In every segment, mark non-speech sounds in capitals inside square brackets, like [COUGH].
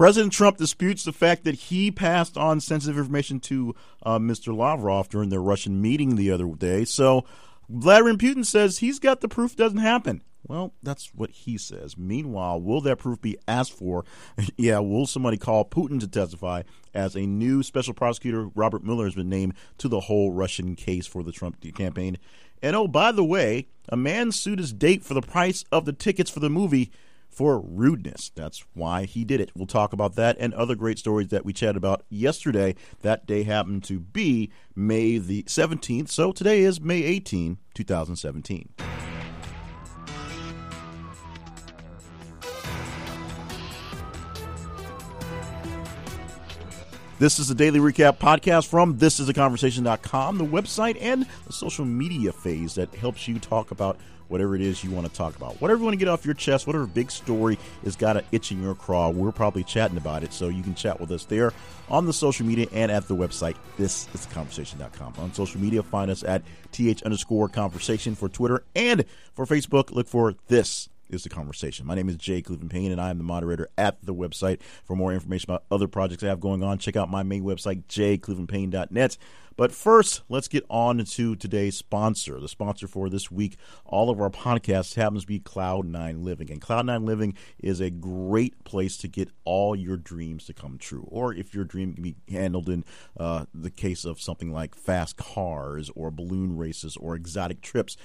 President Trump disputes the fact that he passed on sensitive information to uh, Mr. Lavrov during their Russian meeting the other day. So Vladimir Putin says he's got the proof doesn't happen. Well, that's what he says. Meanwhile, will that proof be asked for? [LAUGHS] yeah, will somebody call Putin to testify as a new special prosecutor, Robert Mueller, has been named to the whole Russian case for the Trump campaign? And oh, by the way, a man sued his date for the price of the tickets for the movie for rudeness. That's why he did it. We'll talk about that and other great stories that we chatted about yesterday. That day happened to be May the 17th, so today is May 18, 2017. This is the Daily Recap podcast from thisisaconversation.com, the website and the social media phase that helps you talk about whatever it is you want to talk about. Whatever you want to get off your chest, whatever big story has got an itch in your craw, we're probably chatting about it. So you can chat with us there on the social media and at the website, thisisaconversation.com. On social media, find us at th underscore conversation for Twitter and for Facebook. Look for this is the conversation. My name is Jay Cleveland Payne, and I am the moderator at the website. For more information about other projects I have going on, check out my main website, jclevelandpayne.net. But first, let's get on to today's sponsor. The sponsor for this week, all of our podcasts, happens to be Cloud9 Living. And Cloud9 Living is a great place to get all your dreams to come true. Or if your dream can be handled in uh, the case of something like fast cars or balloon races or exotic trips.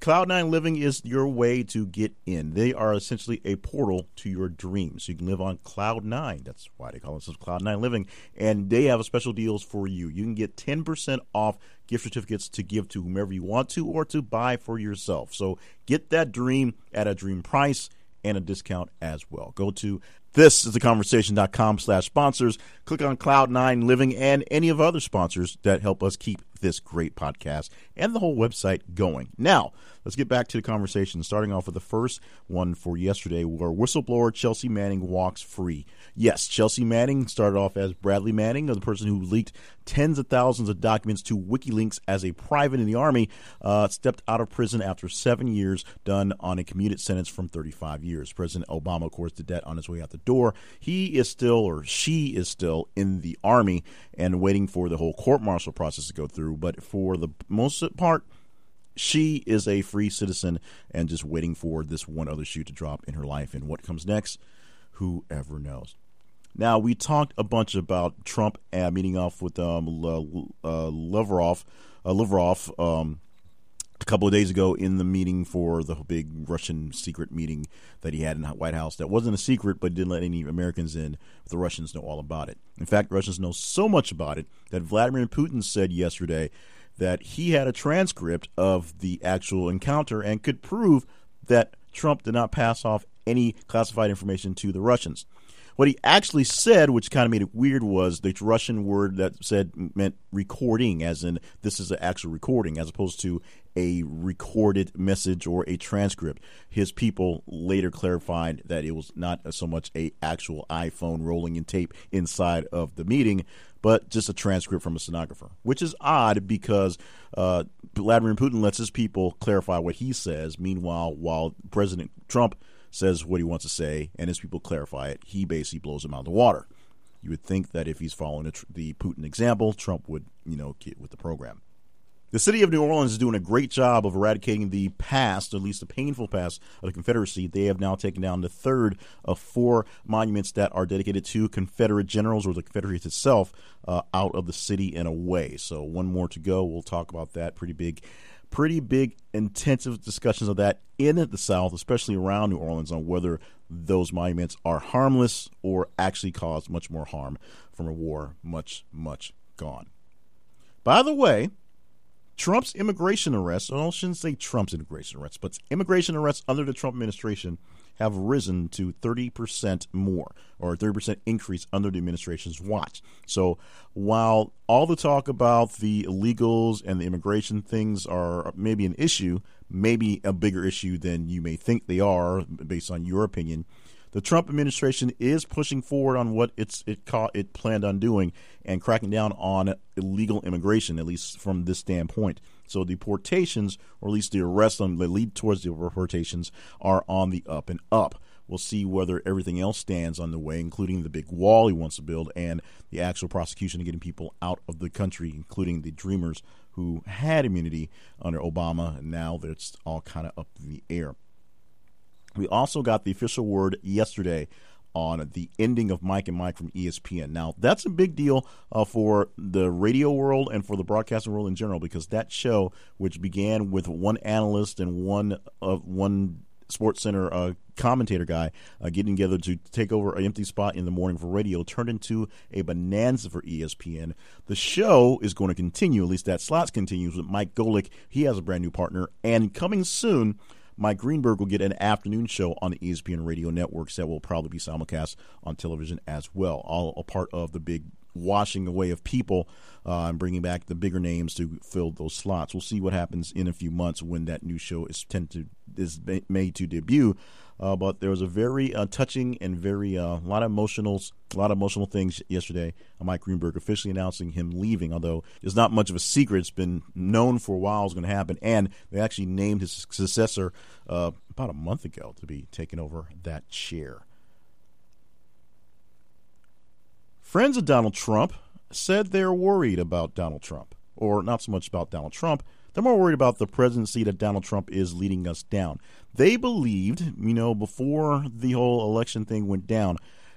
Cloud9 Living is your way to get in. They are essentially a portal to your dreams. so You can live on Cloud9. That's why they call themselves Cloud9 Living. And they have special deals for you. You can get 10% off gift certificates to give to whomever you want to or to buy for yourself. So get that dream at a dream price and a discount as well. Go to this is the conversation.com slash sponsors. Click on Cloud9 Living and any of other sponsors that help us keep this great podcast and the whole website going. Now, let's get back to the conversation, starting off with the first one for yesterday, where whistleblower Chelsea Manning walks free. Yes, Chelsea Manning started off as Bradley Manning, the person who leaked tens of thousands of documents to WikiLeaks as a private in the Army, uh, stepped out of prison after seven years, done on a commuted sentence from 35 years. President Obama, of course, did that on his way out the door. He is still, or she is still, in the Army and waiting for the whole court martial process to go through. But for the most part, she is a free citizen and just waiting for this one other shoe to drop in her life. And what comes next, whoever knows. Now we talked a bunch about Trump uh, meeting off with um, uh, Lavrov, uh, Lavrov um, a couple of days ago in the meeting for the big Russian secret meeting that he had in the White House. That wasn't a secret, but didn't let any Americans in. The Russians know all about it. In fact, Russians know so much about it that Vladimir Putin said yesterday that he had a transcript of the actual encounter and could prove that Trump did not pass off any classified information to the Russians. What he actually said, which kind of made it weird, was the Russian word that said meant recording, as in this is an actual recording, as opposed to a recorded message or a transcript. His people later clarified that it was not so much a actual iPhone rolling in tape inside of the meeting, but just a transcript from a stenographer, which is odd because uh, Vladimir Putin lets his people clarify what he says. Meanwhile, while President Trump says what he wants to say, and his people clarify it. He basically blows him out of the water. You would think that if he's following the Putin example, Trump would, you know, get with the program. The city of New Orleans is doing a great job of eradicating the past, at least the painful past of the Confederacy. They have now taken down the third of four monuments that are dedicated to Confederate generals or the Confederacy itself uh, out of the city and away. So one more to go. We'll talk about that. Pretty big pretty big, intensive discussions of that in the South, especially around New Orleans, on whether those monuments are harmless or actually cause much more harm from a war much, much gone. By the way, Trump's immigration arrests, I shouldn't say Trump's immigration arrests, but immigration arrests under the Trump administration have risen to 30% more or 30% increase under the administration's watch. So while all the talk about the illegals and the immigration things are maybe an issue, maybe a bigger issue than you may think they are based on your opinion, the Trump administration is pushing forward on what it's it caught it planned on doing and cracking down on illegal immigration, at least from this standpoint. So deportations, or at least the arrests on that lead towards the deportations, are on the up and up. We'll see whether everything else stands on the way, including the big wall he wants to build and the actual prosecution of getting people out of the country, including the Dreamers who had immunity under Obama, and now that's all kind of up in the air. We also got the official word yesterday on the ending of Mike and Mike from ESPN. Now, that's a big deal uh, for the radio world and for the broadcasting world in general because that show, which began with one analyst and one of uh, one Sports Center uh, commentator guy uh, getting together to take over an empty spot in the morning for radio turned into a bonanza for ESPN. The show is going to continue, at least that slots continues with Mike Golic. He has a brand new partner, and coming soon Mike Greenberg will get an afternoon show on the ESPN radio networks that will probably be simulcast on television as well. All a part of the big washing away of people uh, and bringing back the bigger names to fill those slots. We'll see what happens in a few months when that new show is tended is made to debut. Uh, but there was a very uh, touching and very uh, a lot of emotional, a lot of emotional things yesterday. Mike Greenberg officially announcing him leaving, although it's not much of a secret. It's been known for a while it's going to happen, and they actually named his successor uh, about a month ago to be taking over that chair. Friends of Donald Trump said they're worried about Donald Trump, or not so much about Donald Trump they're more worried about the presidency that Donald Trump is leading us down. They believed, you know, before the whole election thing went down,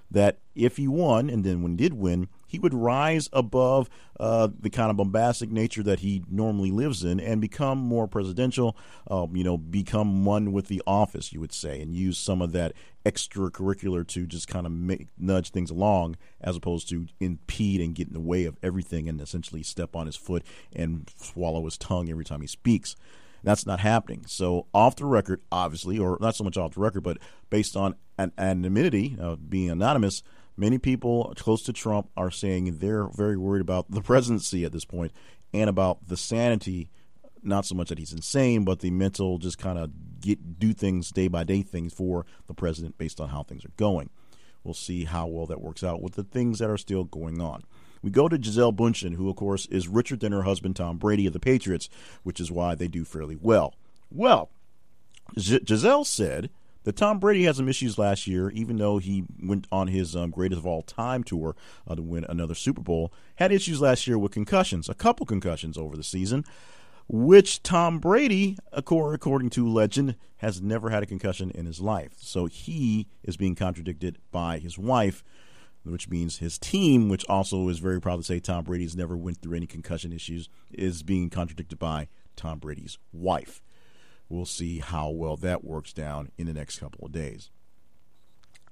that if he won, and then when he did win, he would rise above uh, the kind of bombastic nature that he normally lives in and become more presidential, um, you know, become one with the office, you would say, and use some of that extracurricular to just kind of make, nudge things along as opposed to impede and get in the way of everything and essentially step on his foot and swallow his tongue every time he speaks. That's not happening. So off the record, obviously, or not so much off the record, but based on an anonymity, uh, being anonymous, many people close to Trump are saying they're very worried about the presidency at this point and about the sanity. Not so much that he's insane, but the mental just kind of get do things day by day things for the president based on how things are going. We'll see how well that works out with the things that are still going on. We go to Gisele Bündchen, who, of course, is richer than her husband Tom Brady of the Patriots, which is why they do fairly well. Well, G- Gisele said that Tom Brady had some issues last year, even though he went on his um, greatest of all time tour uh, to win another Super Bowl. Had issues last year with concussions, a couple concussions over the season, which Tom Brady, according to legend, has never had a concussion in his life. So he is being contradicted by his wife which means his team, which also is very proud to say Tom Brady's never went through any concussion issues, is being contradicted by Tom Brady's wife. We'll see how well that works down in the next couple of days.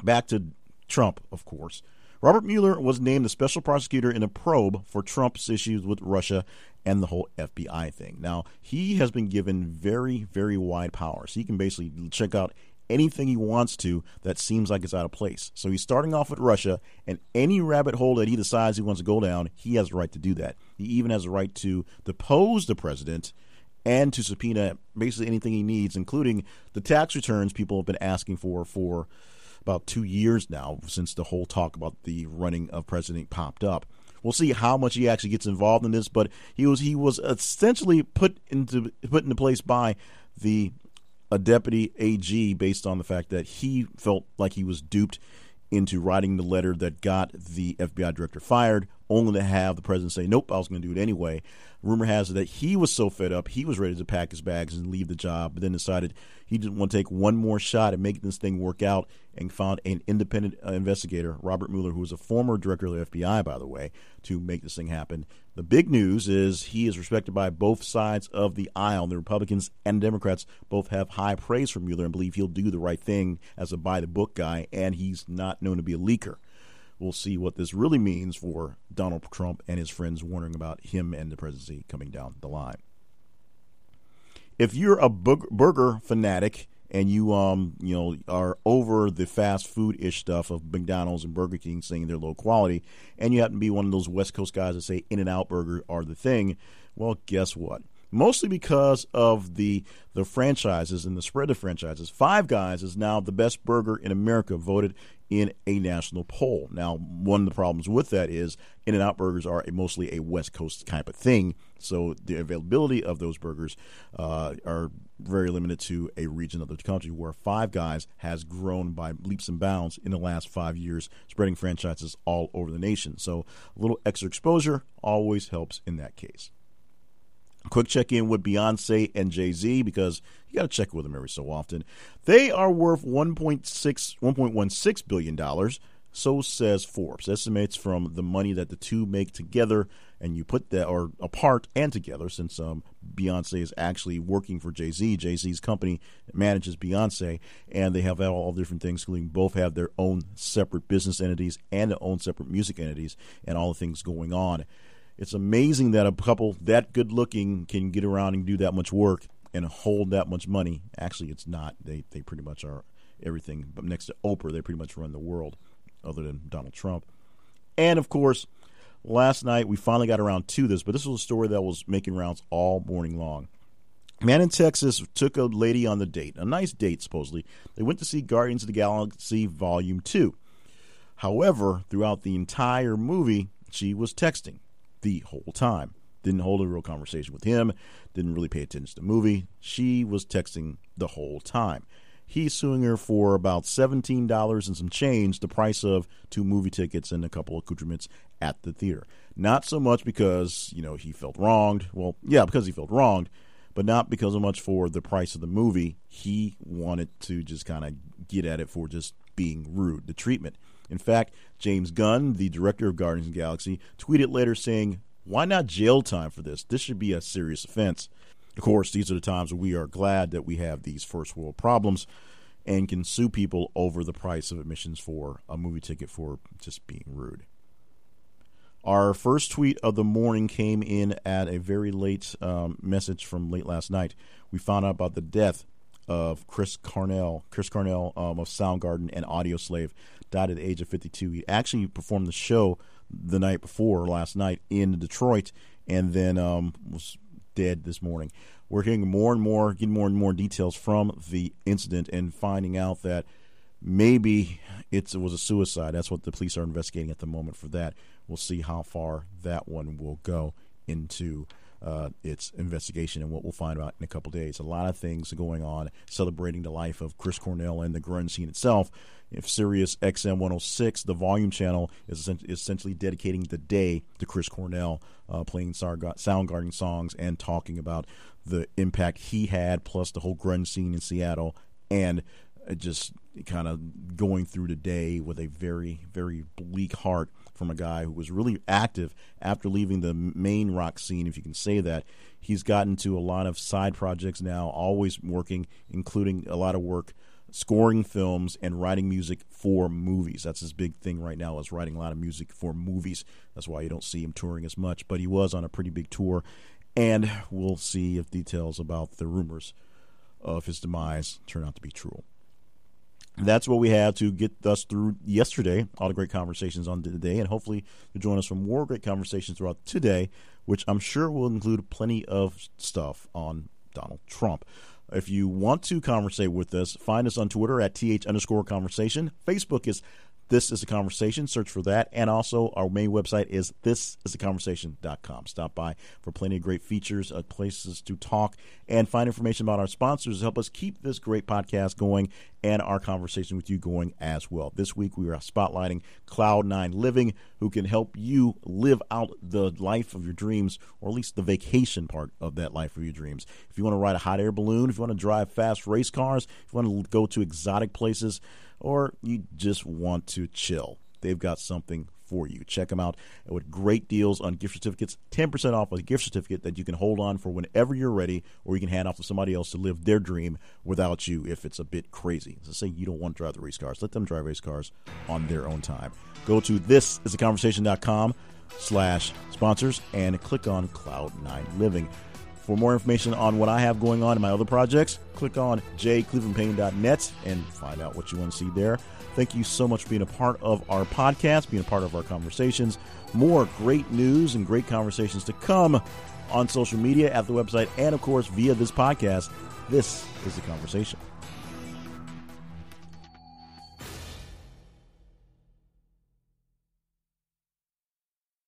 Back to Trump, of course. Robert Mueller was named the special prosecutor in a probe for Trump's issues with Russia and the whole FBI thing. Now, he has been given very, very wide powers. He can basically check out anything he wants to that seems like it's out of place. So he's starting off with Russia, and any rabbit hole that he decides he wants to go down, he has the right to do that. He even has the right to depose the president and to subpoena basically anything he needs, including the tax returns people have been asking for for about two years now, since the whole talk about the running of president popped up. We'll see how much he actually gets involved in this, but he was he was essentially put into put into place by the a deputy AG based on the fact that he felt like he was duped into writing the letter that got the FBI director fired, only to have the president say, Nope, I was going to do it anyway. Rumor has it that he was so fed up, he was ready to pack his bags and leave the job, but then decided he didn't want to take one more shot at making this thing work out and found an independent uh, investigator, Robert Mueller, who was a former director of the FBI, by the way, to make this thing happen. The big news is he is respected by both sides of the aisle. The Republicans and Democrats both have high praise for Mueller and believe he'll do the right thing as a by the book guy, and he's not known to be a leaker. We'll see what this really means for Donald Trump and his friends wondering about him and the presidency coming down the line. If you're a burger fanatic and you um you know are over the fast food ish stuff of McDonald's and Burger King saying they're low quality, and you happen to be one of those West Coast guys that say In and Out Burger are the thing, well, guess what? Mostly because of the the franchises and the spread of franchises. Five Guys is now the best burger in America, voted in a national poll. Now, one of the problems with that is In N Out burgers are mostly a West Coast type of thing, so the availability of those burgers uh, are very limited to a region of the country where Five Guys has grown by leaps and bounds in the last five years, spreading franchises all over the nation. So a little extra exposure always helps in that case. Quick check in with Beyonce and Jay Z because you got to check with them every so often. They are worth 1.6, $1.16 billion. So says Forbes. Estimates from the money that the two make together, and you put that, or apart and together, since um, Beyonce is actually working for Jay Z. Jay Z's company manages Beyonce, and they have all different things, including both have their own separate business entities and their own separate music entities, and all the things going on. It's amazing that a couple that good looking can get around and do that much work and hold that much money. Actually, it's not. They they pretty much are everything. But next to Oprah, they pretty much run the world other than Donald Trump. And of course, last night we finally got around to this, but this was a story that was making rounds all morning long. Man in Texas took a lady on the date, a nice date supposedly. They went to see Guardians of the Galaxy Volume 2. However, throughout the entire movie, she was texting the whole time. Didn't hold a real conversation with him, didn't really pay attention to the movie. She was texting the whole time. He's suing her for about $17 and some change, the price of two movie tickets and a couple accoutrements at the theater. Not so much because, you know, he felt wronged. Well, yeah, because he felt wronged, but not because of much for the price of the movie. He wanted to just kind of get at it for just being rude, the treatment. In fact, James Gunn, the director of Guardians of the Galaxy, tweeted later saying, Why not jail time for this? This should be a serious offense. Of course, these are the times we are glad that we have these first world problems and can sue people over the price of admissions for a movie ticket for just being rude. Our first tweet of the morning came in at a very late um, message from late last night. We found out about the death of Chris Cornell. Chris Cornell um, of Soundgarden and Audioslave, died at the age of 52. He actually performed the show the night before, last night, in Detroit, and then um, was dead this morning. We're hearing more and more, getting more and more details from the incident and finding out that maybe it was a suicide. That's what the police are investigating at the moment for that. We'll see how far that one will go into uh, its investigation and what we'll find out in a couple days. A lot of things going on celebrating the life of Chris Cornell and the grunge scene itself. If Sirius XM 106, the volume channel, is essentially dedicating the day to Chris Cornell, uh, playing Soundgarden songs and talking about the impact he had, plus the whole grunge scene in Seattle, and just kind of going through the day with a very, very bleak heart from a guy who was really active after leaving the main rock scene, if you can say that. He's gotten to a lot of side projects now, always working, including a lot of work scoring films and writing music for movies. That's his big thing right now is writing a lot of music for movies. That's why you don't see him touring as much, but he was on a pretty big tour and we'll see if details about the rumors of his demise turn out to be true that's what we had to get us through yesterday. All the great conversations on today, and hopefully you'll join us for more great conversations throughout today, which I'm sure will include plenty of stuff on Donald Trump. If you want to conversate with us, find us on Twitter at th underscore conversation. Facebook is this is a Conversation. Search for that. And also, our main website is thisisaconversation.com. Stop by for plenty of great features, uh, places to talk, and find information about our sponsors to help us keep this great podcast going and our conversation with you going as well. This week, we are spotlighting Cloud9 Living, who can help you live out the life of your dreams, or at least the vacation part of that life of your dreams. If you want to ride a hot air balloon, if you want to drive fast race cars, if you want to go to exotic places, or you just want to chill, they've got something for you. Check them out with great deals on gift certificates. 10% off a gift certificate that you can hold on for whenever you're ready, or you can hand off to somebody else to live their dream without you if it's a bit crazy. So say you don't want to drive the race cars. Let them drive race cars on their own time. Go to thisisaconversation.com slash sponsors and click on Cloud9 Living. For more information on what I have going on in my other projects, click on jclevelandpayne.net and find out what you want to see there. Thank you so much for being a part of our podcast, being a part of our conversations. More great news and great conversations to come on social media, at the website, and of course via this podcast. This is the conversation.